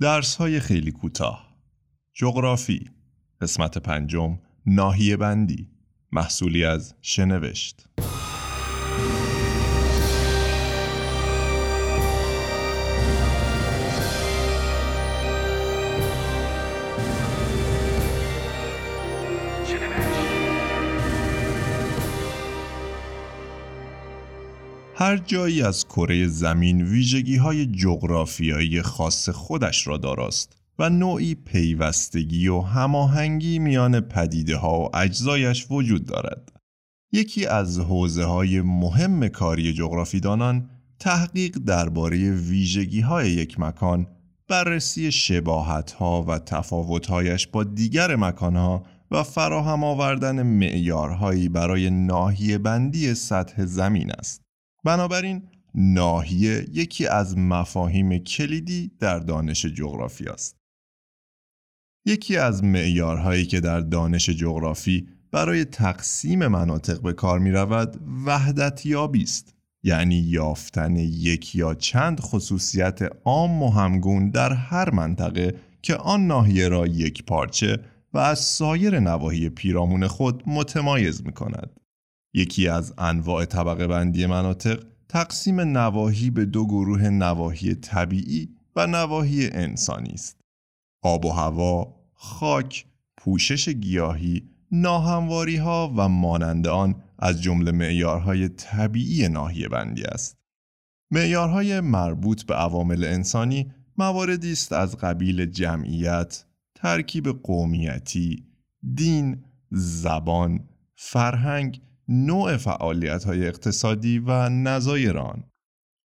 درس های خیلی کوتاه. جغرافی قسمت پنجم ناحیه بندی محصولی از شنوشت. هر جایی از کره زمین ویژگی های جغرافیایی خاص خودش را داراست و نوعی پیوستگی و هماهنگی میان پدیده ها و اجزایش وجود دارد. یکی از حوزه های مهم کاری جغرافیدانان تحقیق درباره ویژگی های یک مکان، بررسی شباهت ها و تفاوت هایش با دیگر مکان ها و فراهم آوردن معیارهایی برای ناحیه بندی سطح زمین است. بنابراین ناحیه یکی از مفاهیم کلیدی در دانش جغرافی است. یکی از معیارهایی که در دانش جغرافی برای تقسیم مناطق به کار می رود وحدت یابی است یعنی یافتن یک یا چند خصوصیت عام و همگون در هر منطقه که آن ناحیه را یک پارچه و از سایر نواحی پیرامون خود متمایز می کند. یکی از انواع طبقه بندی مناطق تقسیم نواحی به دو گروه نواحی طبیعی و نواحی انسانی است. آب و هوا، خاک، پوشش گیاهی، ناهمواری ها و مانند آن از جمله معیارهای طبیعی ناحیه بندی است. معیارهای مربوط به عوامل انسانی مواردی است از قبیل جمعیت، ترکیب قومیتی، دین، زبان، فرهنگ نوع فعالیت های اقتصادی و نظایر آن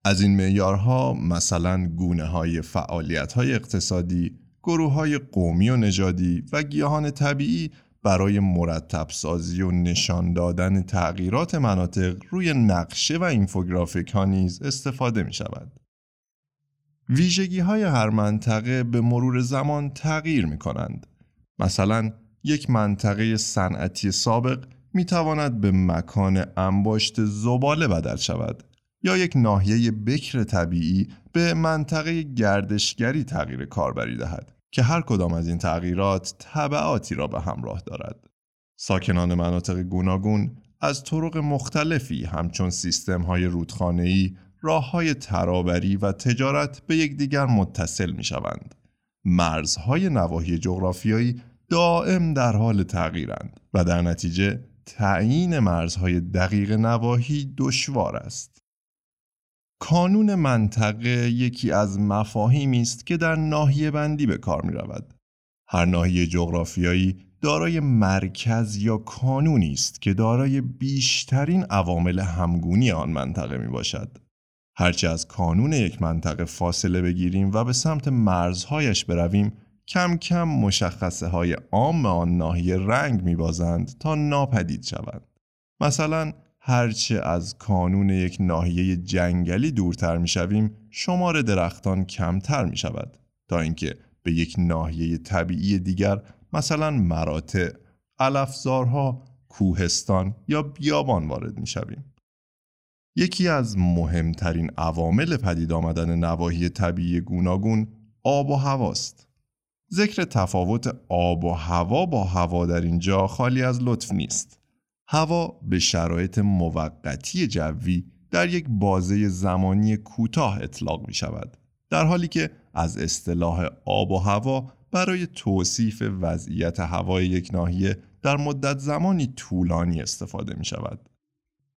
از این معیارها مثلا گونه های فعالیت های اقتصادی، گروه های قومی و نژادی و گیاهان طبیعی برای مرتب سازی و نشان دادن تغییرات مناطق روی نقشه و اینفوگرافیک ها نیز استفاده می شود. ویژگی های هر منطقه به مرور زمان تغییر می کنند. مثلا یک منطقه صنعتی سابق می تواند به مکان انباشت زباله بدل شود یا یک ناحیه بکر طبیعی به منطقه گردشگری تغییر کاربری دهد که هر کدام از این تغییرات طبعاتی را به همراه دارد. ساکنان مناطق گوناگون از طرق مختلفی همچون سیستم های رودخانه‌ای، راه های ترابری و تجارت به یکدیگر متصل می شوند. مرزهای نواحی جغرافیایی دائم در حال تغییرند و در نتیجه تعیین مرزهای دقیق نواحی دشوار است. کانون منطقه یکی از مفاهیمی است که در ناحیه بندی به کار می رود. هر ناحیه جغرافیایی دارای مرکز یا کانونی است که دارای بیشترین عوامل همگونی آن منطقه می باشد. هرچه از کانون یک منطقه فاصله بگیریم و به سمت مرزهایش برویم کم کم مشخصه های عام آن ناحیه رنگ میبازند تا ناپدید شوند. مثلا هرچه از کانون یک ناحیه جنگلی دورتر می‌شویم شمار درختان کمتر می شود تا اینکه به یک ناحیه طبیعی دیگر مثلا مراتع، علفزارها، کوهستان یا بیابان وارد می شویم. یکی از مهمترین عوامل پدید آمدن نواحی طبیعی گوناگون آب و هواست. ذکر تفاوت آب و هوا با هوا در اینجا خالی از لطف نیست. هوا به شرایط موقتی جوی در یک بازه زمانی کوتاه اطلاق می شود. در حالی که از اصطلاح آب و هوا برای توصیف وضعیت هوای یک ناحیه در مدت زمانی طولانی استفاده می شود.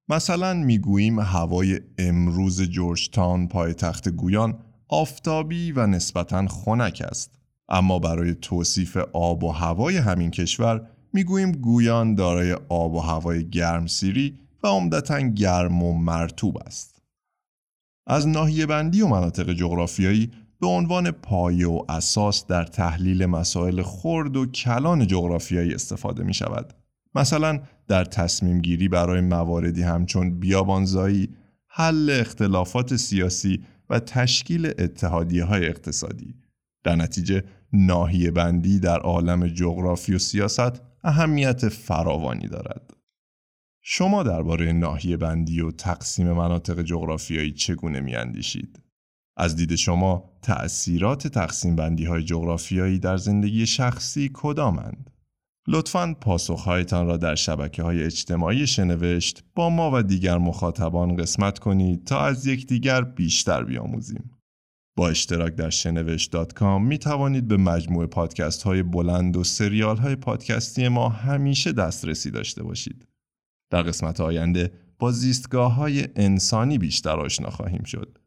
مثلا می‌گوییم هوای امروز جورجتان پایتخت گویان آفتابی و نسبتا خنک است اما برای توصیف آب و هوای همین کشور می‌گوییم گویان دارای آب و هوای گرمسیری و عمدتا گرم و مرتوب است. از ناحیه بندی و مناطق جغرافیایی به عنوان پایه و اساس در تحلیل مسائل خرد و کلان جغرافیایی استفاده می شود. مثلا در تصمیم گیری برای مواردی همچون بیابانزایی، حل اختلافات سیاسی و تشکیل اتحادیه های اقتصادی. در نتیجه ناحیه بندی در عالم جغرافی و سیاست اهمیت فراوانی دارد. شما درباره ناحیه بندی و تقسیم مناطق جغرافیایی چگونه می اندیشید؟ از دید شما تأثیرات تقسیم بندی های جغرافیایی در زندگی شخصی کدامند؟ لطفاً پاسخهایتان را در شبکه های اجتماعی شنوشت با ما و دیگر مخاطبان قسمت کنید تا از یکدیگر بیشتر بیاموزیم. با اشتراک در شنوشت.com می توانید به مجموعه پادکست های بلند و سریال های پادکستی ما همیشه دسترسی داشته باشید. در قسمت آینده با زیستگاه های انسانی بیشتر آشنا خواهیم شد.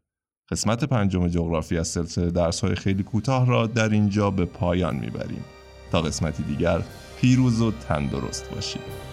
قسمت پنجم جغرافی از سلسله درس های خیلی کوتاه را در اینجا به پایان می‌بریم. تا قسمتی دیگر پیروز و تندرست باشید.